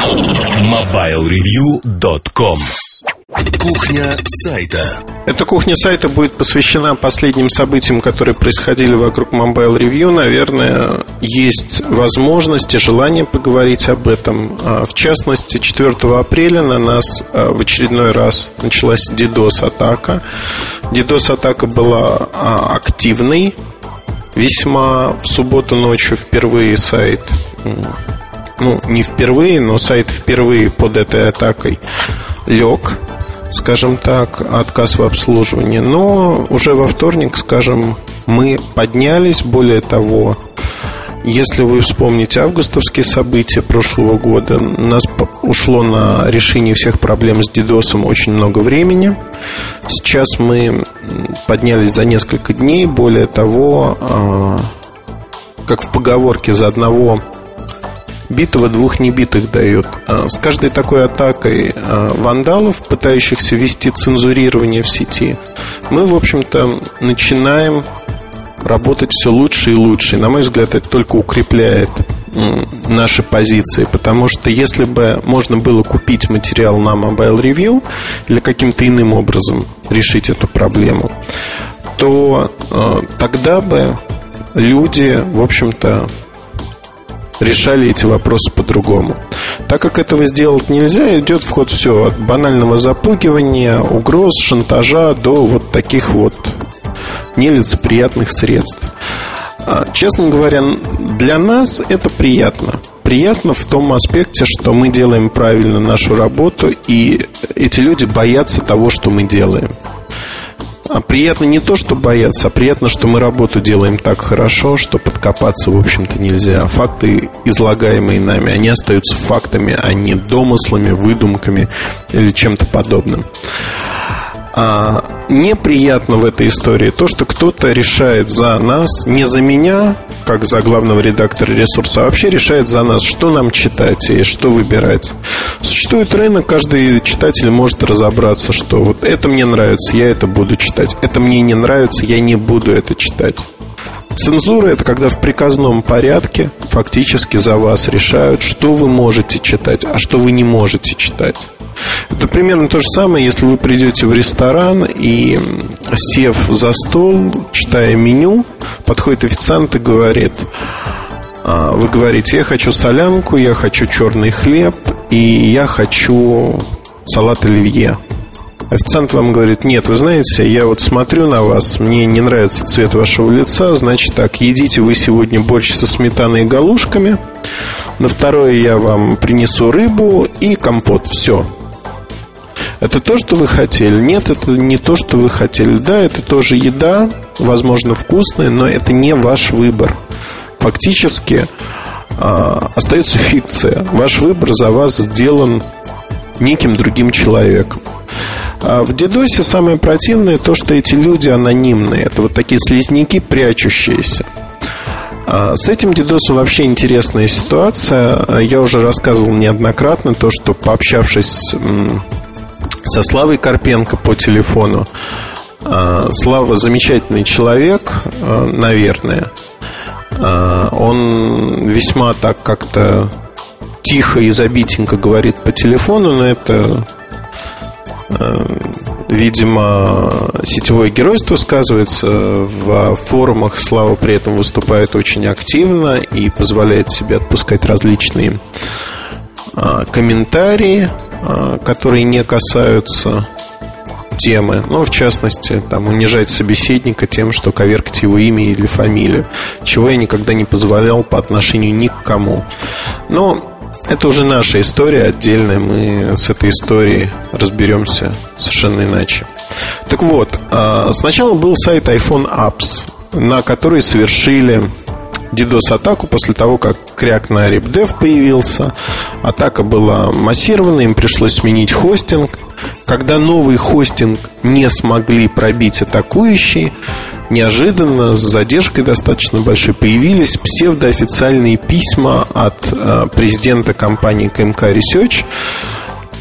MobileReview.com Кухня сайта Эта кухня сайта будет посвящена последним событиям, которые происходили вокруг Mobile Review. Наверное, есть возможность и желание поговорить об этом. А, в частности, 4 апреля на нас а, в очередной раз началась DDoS-атака. DDoS-атака была а, активной. Весьма в субботу ночью впервые сайт ну, не впервые, но сайт впервые под этой атакой лег скажем так, отказ в обслуживании. Но уже во вторник, скажем, мы поднялись. Более того, если вы вспомните августовские события прошлого года, нас ушло на решение всех проблем с DDoS очень много времени. Сейчас мы поднялись за несколько дней. Более того, а, как в поговорке, за одного битого двух небитых дает. А с каждой такой атакой а, вандалов, пытающихся вести цензурирование в сети, мы, в общем-то, начинаем работать все лучше и лучше. На мой взгляд, это только укрепляет наши позиции, потому что если бы можно было купить материал на Mobile Review или каким-то иным образом решить эту проблему, то э, тогда бы люди, в общем-то, решали эти вопросы по-другому. Так как этого сделать нельзя, идет в ход все от банального запугивания, угроз, шантажа до вот таких вот нелицеприятных средств. А, честно говоря, для нас это приятно. Приятно в том аспекте, что мы делаем правильно нашу работу, и эти люди боятся того, что мы делаем. А приятно не то, что бояться, а приятно, что мы работу делаем так хорошо, что подкопаться, в общем-то, нельзя. Факты, излагаемые нами, они остаются фактами, а не домыслами, выдумками или чем-то подобным. А, неприятно в этой истории то, что кто-то решает за нас, не за меня, как за главного редактора ресурса, а вообще решает за нас, что нам читать и что выбирать. Существует рынок, каждый читатель может разобраться, что вот это мне нравится, я это буду читать, это мне не нравится, я не буду это читать. Цензура – это когда в приказном порядке фактически за вас решают, что вы можете читать, а что вы не можете читать. Это примерно то же самое, если вы придете в ресторан и, сев за стол, читая меню, подходит официант и говорит, «А, вы говорите, я хочу солянку, я хочу черный хлеб и я хочу салат оливье. Официант вам говорит, нет, вы знаете, я вот смотрю на вас, мне не нравится цвет вашего лица, значит так, едите вы сегодня борщ со сметаной и галушками, на второе я вам принесу рыбу и компот, все. Это то, что вы хотели? Нет, это не то, что вы хотели. Да, это тоже еда, возможно, вкусная, но это не ваш выбор. Фактически э, остается фикция. Ваш выбор за вас сделан неким другим человеком. А в Дедосе самое противное то, что эти люди анонимные. Это вот такие слизняки, прячущиеся. А, с этим дедосом вообще интересная ситуация. Я уже рассказывал неоднократно то, что пообщавшись со Славой Карпенко по телефону, а, Слава замечательный человек, наверное. Он весьма так как-то тихо и забитенько говорит по телефону, но это видимо, сетевое геройство сказывается в форумах. Слава при этом выступает очень активно и позволяет себе отпускать различные комментарии, которые не касаются темы. Ну, в частности, там, унижать собеседника тем, что коверкать его имя или фамилию, чего я никогда не позволял по отношению ни к кому. Но это уже наша история отдельная. Мы с этой историей разберемся совершенно иначе. Так вот, а, сначала был сайт iPhone Apps, на который совершили DDoS-атаку после того, как кряк на RepDev появился. Атака была массированная, им пришлось сменить хостинг. Когда новый хостинг не смогли пробить атакующие, неожиданно, с задержкой достаточно большой, появились псевдоофициальные письма от э, президента компании КМК Research.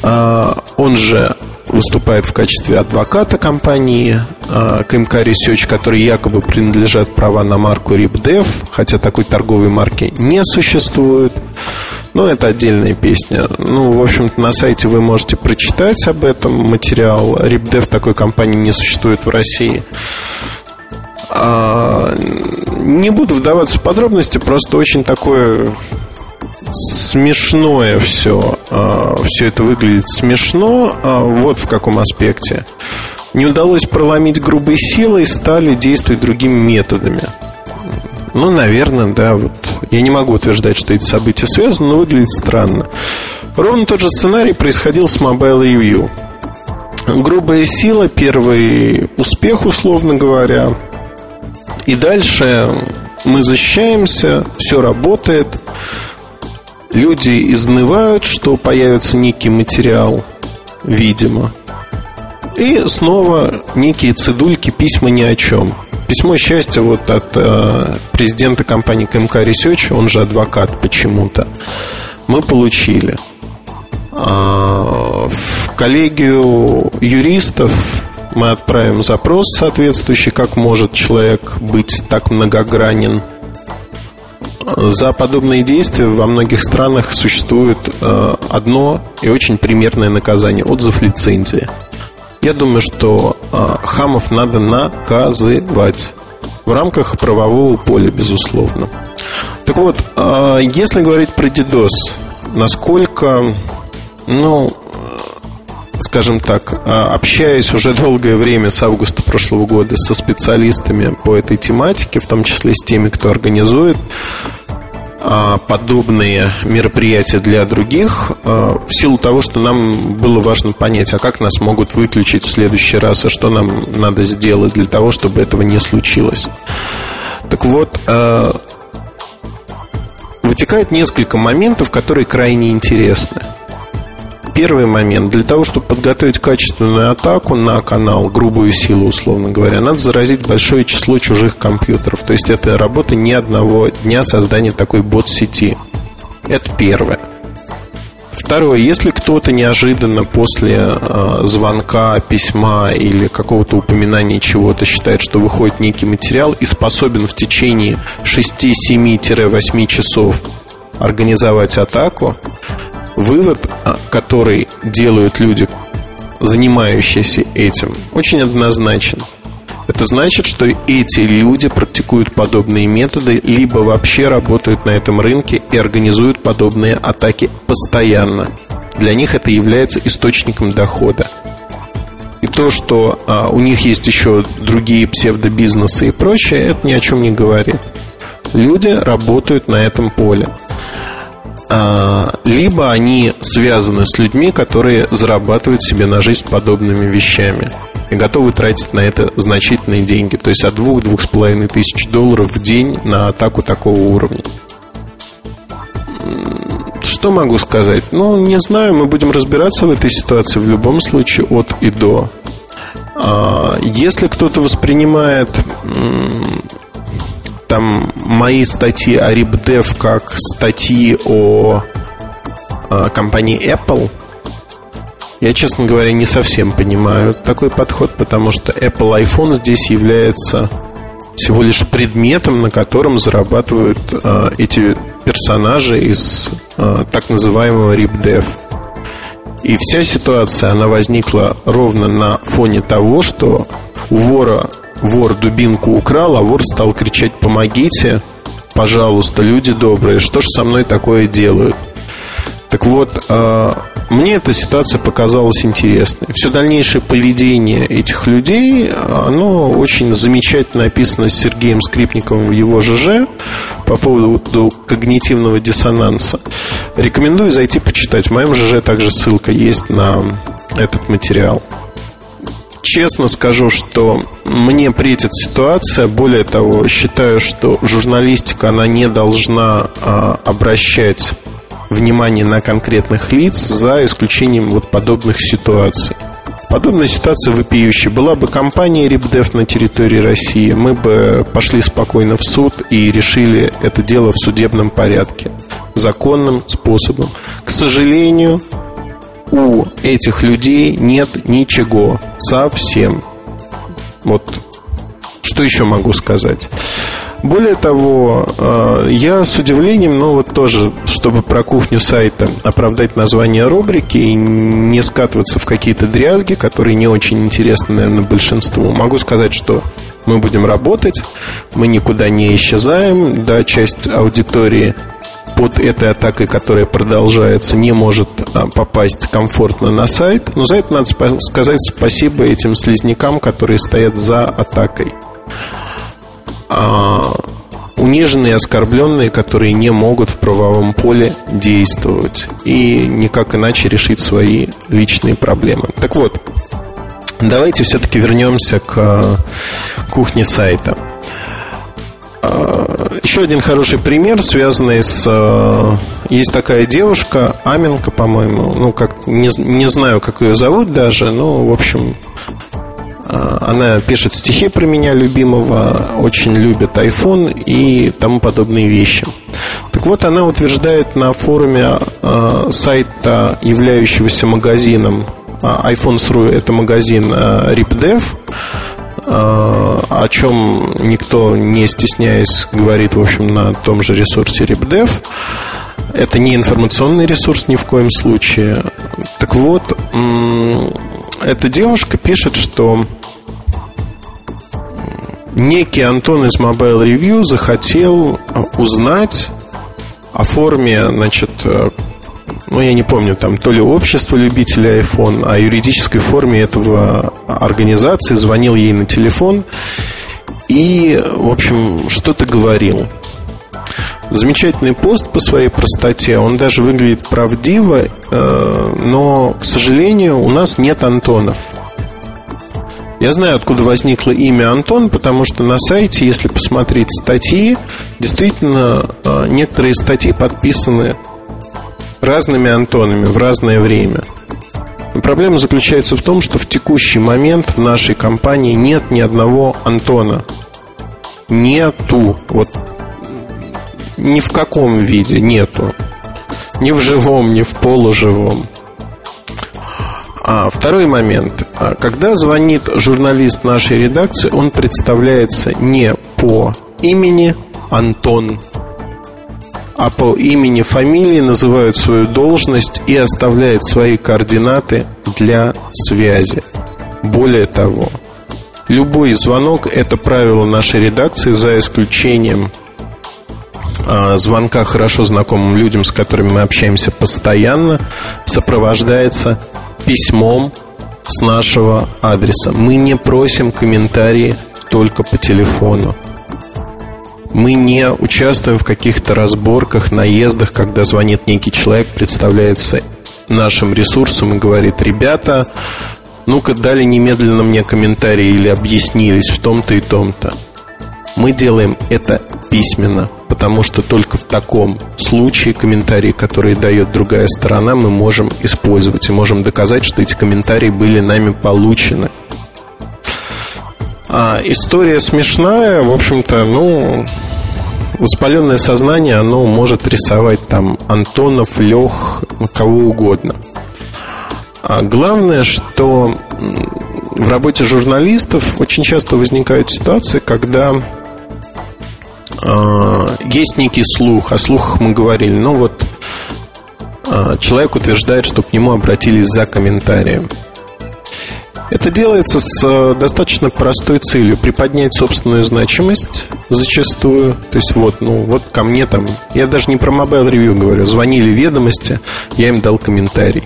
Э, он же выступает в качестве адвоката компании э, КМК Research, который якобы принадлежат права на марку RipDev, хотя такой торговой марки не существует. Но это отдельная песня. Ну, в общем-то, на сайте вы можете прочитать об этом материал. RipDev такой компании не существует в России. А, не буду вдаваться в подробности, просто очень такое смешное все. А, все это выглядит смешно. А, вот в каком аспекте. Не удалось проломить грубой силой, стали действовать другими методами. Ну, наверное, да. Вот. Я не могу утверждать, что эти события связаны, но выглядит странно. Ровно тот же сценарий происходил с Mobile Review. Грубая сила, первый успех, условно говоря. И дальше мы защищаемся, все работает. Люди изнывают, что появится некий материал, видимо. И снова некие цедульки, письма ни о чем. Письмо счастья вот от э, президента компании КМК Research, он же адвокат почему-то, мы получили. А, в коллегию юристов мы отправим запрос соответствующий, как может человек быть так многогранен. За подобные действия во многих странах существует э, одно и очень примерное наказание – отзыв лицензии – я думаю, что э, хамов надо наказывать в рамках правового поля, безусловно. Так вот, э, если говорить про DDoS, насколько, ну, скажем так, общаясь уже долгое время с августа прошлого года со специалистами по этой тематике, в том числе с теми, кто организует подобные мероприятия для других а, в силу того, что нам было важно понять, а как нас могут выключить в следующий раз, и что нам надо сделать для того, чтобы этого не случилось. Так вот, а, вытекает несколько моментов, которые крайне интересны. Первый момент. Для того, чтобы подготовить качественную атаку на канал, грубую силу, условно говоря, надо заразить большое число чужих компьютеров. То есть это работа не одного дня создания такой бот-сети. Это первое. Второе, если кто-то неожиданно после э, звонка, письма или какого-то упоминания чего-то считает, что выходит некий материал и способен в течение 6-7-8 часов организовать атаку, вывод, а, который делают люди, занимающиеся этим, очень однозначен. Это значит, что эти люди практикуют подобные методы, либо вообще работают на этом рынке и организуют подобные атаки постоянно. Для них это является источником дохода. И то, что а, у них есть еще другие псевдобизнесы и прочее, это ни о чем не говорит. Люди работают на этом поле. А, либо они связаны с людьми, которые зарабатывают себе на жизнь подобными вещами и готовы тратить на это значительные деньги, то есть от двух-двух с половиной тысяч долларов в день на атаку такого уровня. Что могу сказать? Ну, не знаю, мы будем разбираться в этой ситуации в любом случае от и до. А, если кто-то воспринимает там мои статьи о RipDev как статьи о, о компании Apple, я, честно говоря, не совсем понимаю такой подход, потому что Apple iPhone здесь является всего лишь предметом, на котором зарабатывают э, эти персонажи из э, так называемого RipDev. И вся ситуация, она возникла ровно на фоне того, что у вора вор дубинку украл, а вор стал кричать «помогите», «пожалуйста, люди добрые, что же со мной такое делают?» Так вот, э, мне эта ситуация показалась интересной. Все дальнейшее поведение этих людей, оно очень замечательно описано Сергеем Скрипниковым в его ЖЖ по поводу когнитивного диссонанса. Рекомендую зайти почитать. В моем ЖЖ также ссылка есть на этот материал честно скажу, что мне претит ситуация. Более того, считаю, что журналистика, она не должна а, обращать внимание на конкретных лиц за исключением вот подобных ситуаций. Подобная ситуация вопиющая. Была бы компания RipDev на территории России, мы бы пошли спокойно в суд и решили это дело в судебном порядке, законным способом. К сожалению, у этих людей нет ничего совсем. Вот что еще могу сказать? Более того, э, я с удивлением, ну вот тоже, чтобы про кухню сайта оправдать название рубрики и не скатываться в какие-то дрязги, которые не очень интересны, наверное, большинству, могу сказать, что мы будем работать, мы никуда не исчезаем, да, часть аудитории под этой атакой, которая продолжается, не может а, попасть комфортно на сайт. Но за это надо сказать спасибо этим слизнякам, которые стоят за атакой а, униженные, оскорбленные, которые не могут в правовом поле действовать и никак иначе решить свои личные проблемы. Так вот, давайте все-таки вернемся к а, кухне сайта. А, еще один хороший пример, связанный с... А, есть такая девушка, Аменка, по-моему, ну, как, не, не знаю, как ее зовут даже, но, в общем, а, она пишет стихи про меня любимого, очень любит iPhone и тому подобные вещи. Так вот, она утверждает на форуме э, сайта, являющегося магазином iPhones.ru, это магазин э, RipDev, э, о чем никто, не стесняясь, говорит, в общем, на том же ресурсе RipDev. Это не информационный ресурс ни в коем случае. Так вот, эта девушка пишет, что некий Антон из Mobile Review захотел узнать о форме, значит, ну, я не помню, там, то ли общество любителей iPhone, а юридической форме этого организации, звонил ей на телефон и, в общем, что-то говорил. Замечательный пост по своей простоте, он даже выглядит правдиво, э, но, к сожалению, у нас нет Антонов. Я знаю, откуда возникло имя Антон, потому что на сайте, если посмотреть статьи, действительно э, некоторые статьи подписаны разными Антонами в разное время. Но проблема заключается в том, что в текущий момент в нашей компании нет ни одного Антона. Нету. Вот ни в каком виде нету. Ни в живом, ни в полуживом. А второй момент. А, когда звонит журналист нашей редакции, он представляется не по имени Антон, а по имени, фамилии называют свою должность и оставляет свои координаты для связи. Более того, любой звонок – это правило нашей редакции, за исключением а, звонка хорошо знакомым людям, с которыми мы общаемся постоянно, сопровождается письмом с нашего адреса. Мы не просим комментарии только по телефону. Мы не участвуем в каких-то разборках, наездах, когда звонит некий человек, представляется нашим ресурсом и говорит, ребята, ну-ка дали немедленно мне комментарии или объяснились в том-то и том-то. Мы делаем это письменно, потому что только в таком случае комментарии, которые дает другая сторона, мы можем использовать и можем доказать, что эти комментарии были нами получены. А история смешная, в общем-то, ну, воспаленное сознание, оно может рисовать там Антонов, Лех, кого угодно. А главное, что в работе журналистов очень часто возникают ситуации, когда э, есть некий слух, о слухах мы говорили, ну вот э, человек утверждает, что к нему обратились за комментарием. Это делается с э, достаточно простой целью приподнять собственную значимость зачастую. То есть вот, ну вот ко мне там, я даже не про Mobile Review говорю, звонили ведомости, я им дал комментарий.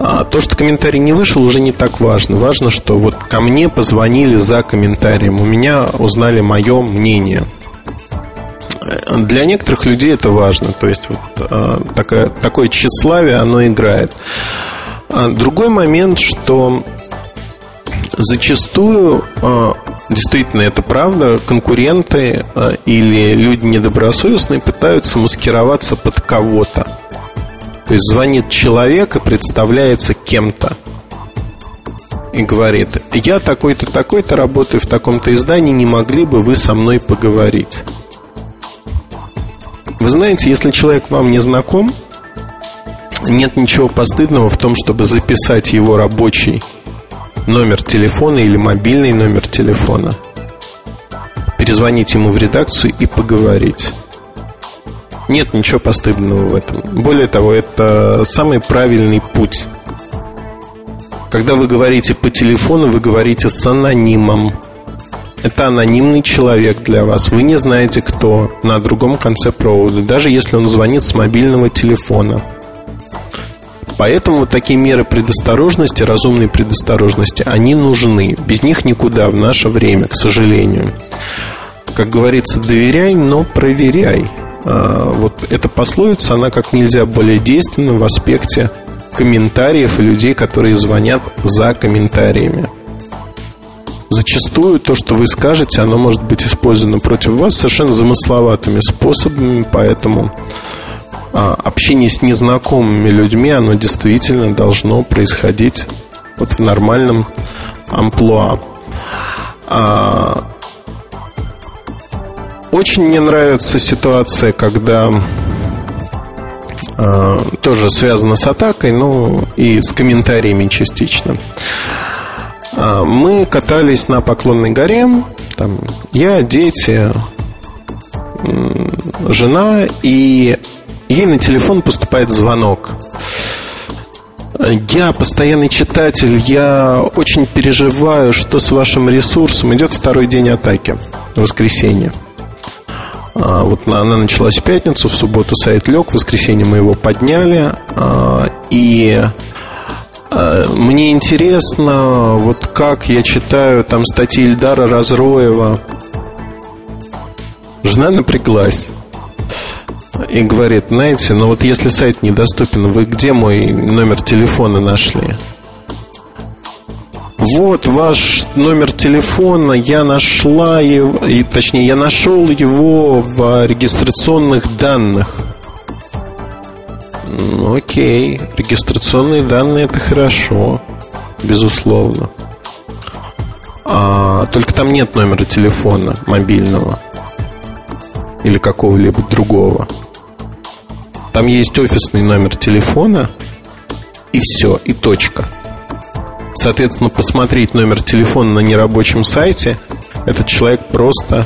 А то, что комментарий не вышел, уже не так важно. Важно, что вот ко мне позвонили за комментарием, у меня узнали мое мнение. Для некоторых людей это важно, то есть вот а, такое, такое тщеславие, оно играет. А другой момент, что Зачастую, а, действительно, это правда, конкуренты а, или люди недобросовестные пытаются маскироваться под кого-то. То есть звонит человек и представляется кем-то. И говорит, я такой-то, такой-то, работаю в таком-то издании, не могли бы вы со мной поговорить? Вы знаете, если человек вам не знаком, нет ничего постыдного в том, чтобы записать его рабочий номер телефона или мобильный номер телефона, перезвонить ему в редакцию и поговорить. Нет ничего постыдного в этом. Более того, это самый правильный путь. Когда вы говорите по телефону, вы говорите с анонимом. Это анонимный человек для вас. Вы не знаете, кто на другом конце провода, даже если он звонит с мобильного телефона. Поэтому вот такие меры предосторожности, разумной предосторожности, они нужны. Без них никуда в наше время, к сожалению. Как говорится, доверяй, но проверяй. А, вот эта пословица, она как нельзя более действенна в аспекте комментариев и людей, которые звонят за комментариями. Зачастую то, что вы скажете, оно может быть использовано против вас совершенно замысловатыми способами, поэтому общение с незнакомыми людьми, оно действительно должно происходить вот в нормальном амплуа. А, очень мне нравится ситуация, когда э, тоже связано с атакой, ну и с комментариями частично. Мы катались на Поклонной горе, там я, дети, жена, и ей на телефон поступает звонок. Я постоянный читатель, я очень переживаю, что с вашим ресурсом. Идет второй день атаки, воскресенье. А, вот она началась в пятницу, в субботу сайт лег, в воскресенье мы его подняли. А, и а, мне интересно, вот как я читаю там статьи Ильдара Разроева. Жена напряглась и говорит, знаете, ну вот если сайт недоступен, вы где мой номер телефона нашли? Вот ваш номер телефона, я нашла его, и, точнее, я нашел его в регистрационных данных. Ну, окей, регистрационные данные это хорошо, безусловно. А, только там нет номера телефона мобильного или какого-либо другого. Там есть офисный номер телефона и все, и точка. Соответственно, посмотреть номер телефона на нерабочем сайте этот человек просто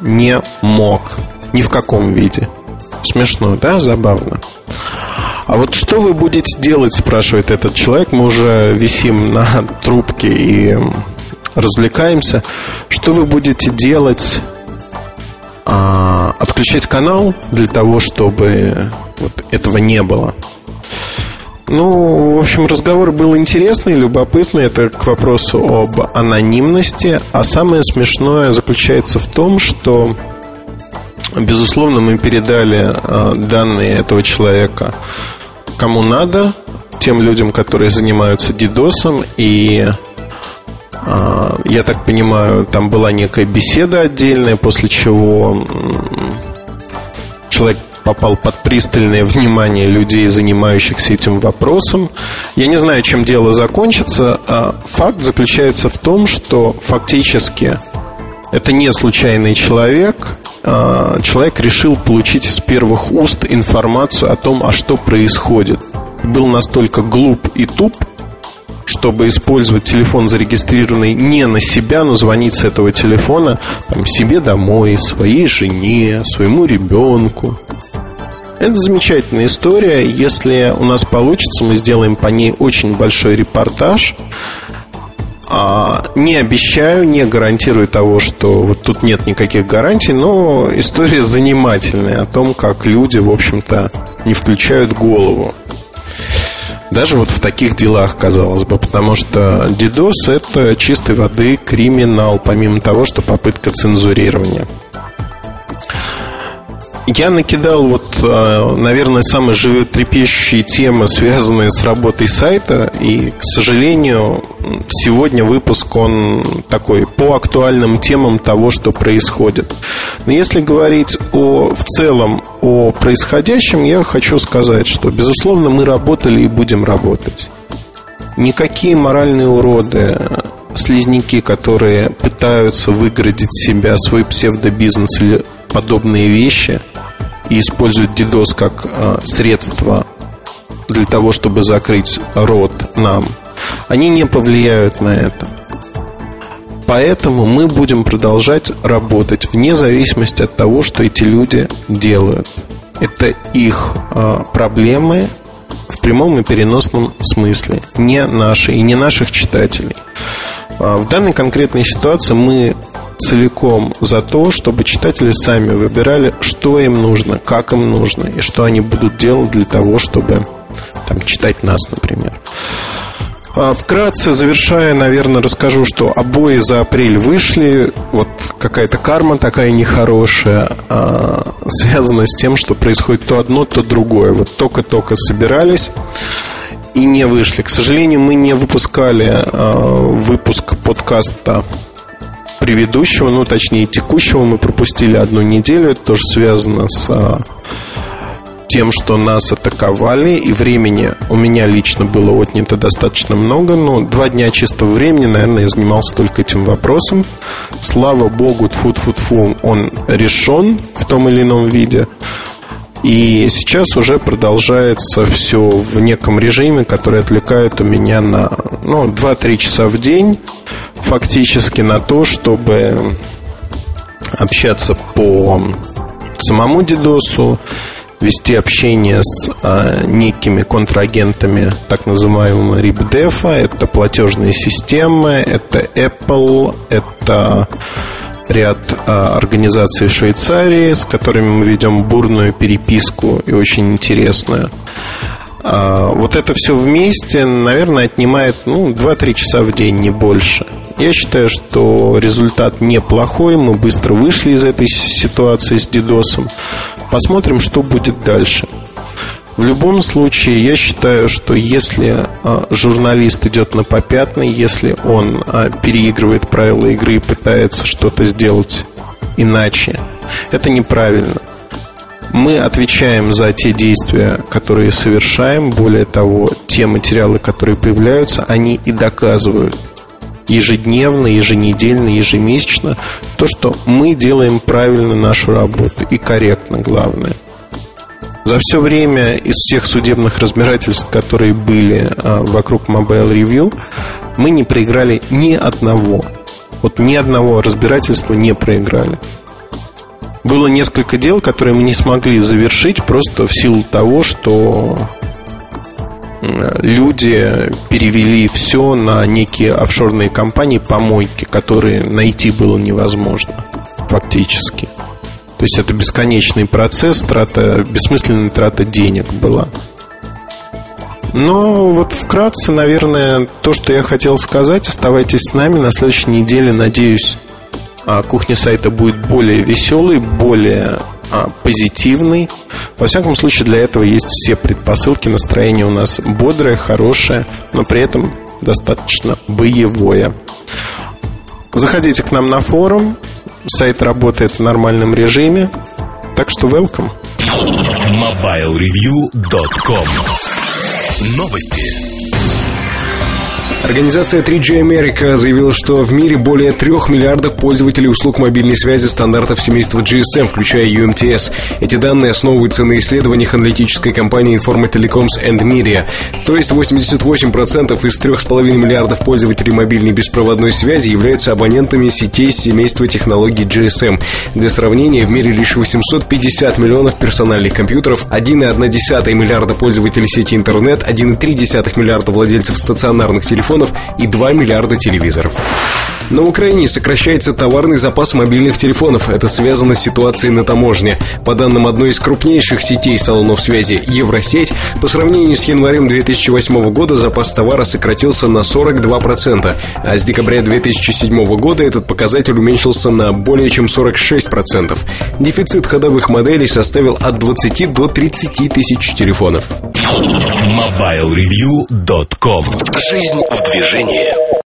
не мог. Ни в каком виде. Смешно, да? Забавно. А вот что вы будете делать, спрашивает этот человек. Мы уже висим на трубке и развлекаемся. Что вы будете делать? А, отключать канал для того, чтобы вот этого не было. Ну, в общем, разговор был интересный, любопытный. Это к вопросу об анонимности. А самое смешное заключается в том, что, безусловно, мы передали э, данные этого человека кому надо, тем людям, которые занимаются дидосом. И я так понимаю, там была некая беседа отдельная, после чего человек попал под пристальное внимание людей, занимающихся этим вопросом. Я не знаю, чем дело закончится. А факт заключается в том, что фактически это не случайный человек. А человек решил получить из первых уст информацию о том, а что происходит. Был настолько глуп и туп, чтобы использовать телефон, зарегистрированный не на себя, но звонить с этого телефона там, себе домой, своей жене, своему ребенку. Это замечательная история. Если у нас получится, мы сделаем по ней очень большой репортаж. А, не обещаю, не гарантирую того, что вот тут нет никаких гарантий, но история занимательная о том, как люди, в общем-то, не включают голову. Даже вот в таких делах, казалось бы, потому что DDoS это чистой воды криминал, помимо того, что попытка цензурирования. Я накидал вот, э, наверное, самые животрепещущие темы, связанные с работой сайта. И, к сожалению, сегодня выпуск, он такой по актуальным темам того, что происходит. Но если говорить о, в целом о происходящем, я хочу сказать, что, безусловно, мы работали и будем работать. Никакие моральные уроды, слизняки, которые пытаются выградить себя, свой псевдобизнес или подобные вещи и используют DDoS как э, средство для того, чтобы закрыть рот нам, они не повлияют на это. Поэтому мы будем продолжать работать вне зависимости от того, что эти люди делают. Это их э, проблемы в прямом и переносном смысле, не наши и не наших читателей. А в данной конкретной ситуации мы целиком за то, чтобы читатели сами выбирали, что им нужно, как им нужно и что они будут делать для того, чтобы там, читать нас, например. А, вкратце, завершая, наверное, расскажу, что обои за апрель вышли. Вот какая-то карма такая нехорошая, а, связана с тем, что происходит то одно, то другое. Вот только-только собирались и не вышли. К сожалению, мы не выпускали а, выпуск подкаста предыдущего, ну, точнее, текущего мы пропустили одну неделю. Это тоже связано с тем, что нас атаковали, и времени у меня лично было отнято достаточно много, но два дня чистого времени, наверное, я занимался только этим вопросом. Слава богу, тфу тфу тфу он решен в том или ином виде. И сейчас уже продолжается все в неком режиме, который отвлекает у меня на ну, 2-3 часа в день, фактически на то, чтобы общаться по самому дедосу, вести общение с а, некими контрагентами так называемого RIPDEF. Это платежные системы, это Apple, это ряд а, организаций в Швейцарии, с которыми мы ведем бурную переписку и очень интересную. А, вот это все вместе, наверное, отнимает ну, 2-3 часа в день, не больше. Я считаю, что результат неплохой. Мы быстро вышли из этой ситуации с дидосом. Посмотрим, что будет дальше. В любом случае, я считаю, что если а, журналист идет на попятный, если он а, переигрывает правила игры и пытается что-то сделать иначе, это неправильно. Мы отвечаем за те действия, которые совершаем. Более того, те материалы, которые появляются, они и доказывают ежедневно, еженедельно, ежемесячно то, что мы делаем правильно нашу работу и корректно, главное. За все время из всех судебных разбирательств, которые были а, вокруг Mobile Review, мы не проиграли ни одного. Вот ни одного разбирательства не проиграли. Было несколько дел, которые мы не смогли завершить просто в силу того, что люди перевели все на некие офшорные компании, помойки, которые найти было невозможно фактически. То есть это бесконечный процесс, трата, бессмысленная трата денег была. Но вот вкратце, наверное, то, что я хотел сказать, оставайтесь с нами. На следующей неделе, надеюсь, кухня сайта будет более веселой, более а, позитивный. Во всяком случае, для этого есть все предпосылки. Настроение у нас бодрое, хорошее, но при этом достаточно боевое. Заходите к нам на форум. Сайт работает в нормальном режиме. Так что welcome. MobileReview.com Новости. Организация 3G America заявила, что в мире более 3 миллиардов пользователей услуг мобильной связи стандартов семейства GSM, включая UMTS. Эти данные основываются на исследованиях аналитической компании Informa Telecoms and Media. То есть 88% из 3,5 миллиардов пользователей мобильной беспроводной связи являются абонентами сетей семейства технологий GSM. Для сравнения, в мире лишь 850 миллионов персональных компьютеров, 1,1 миллиарда пользователей сети интернет, 1,3 миллиарда владельцев стационарных телефонов, смартфонов и 2 миллиарда телевизоров. На Украине сокращается товарный запас мобильных телефонов. Это связано с ситуацией на таможне. По данным одной из крупнейших сетей салонов связи Евросеть, по сравнению с январем 2008 года запас товара сократился на 42%, а с декабря 2007 года этот показатель уменьшился на более чем 46%. Дефицит ходовых моделей составил от 20 до 30 тысяч телефонов. MobileReview.com Жизнь в движении.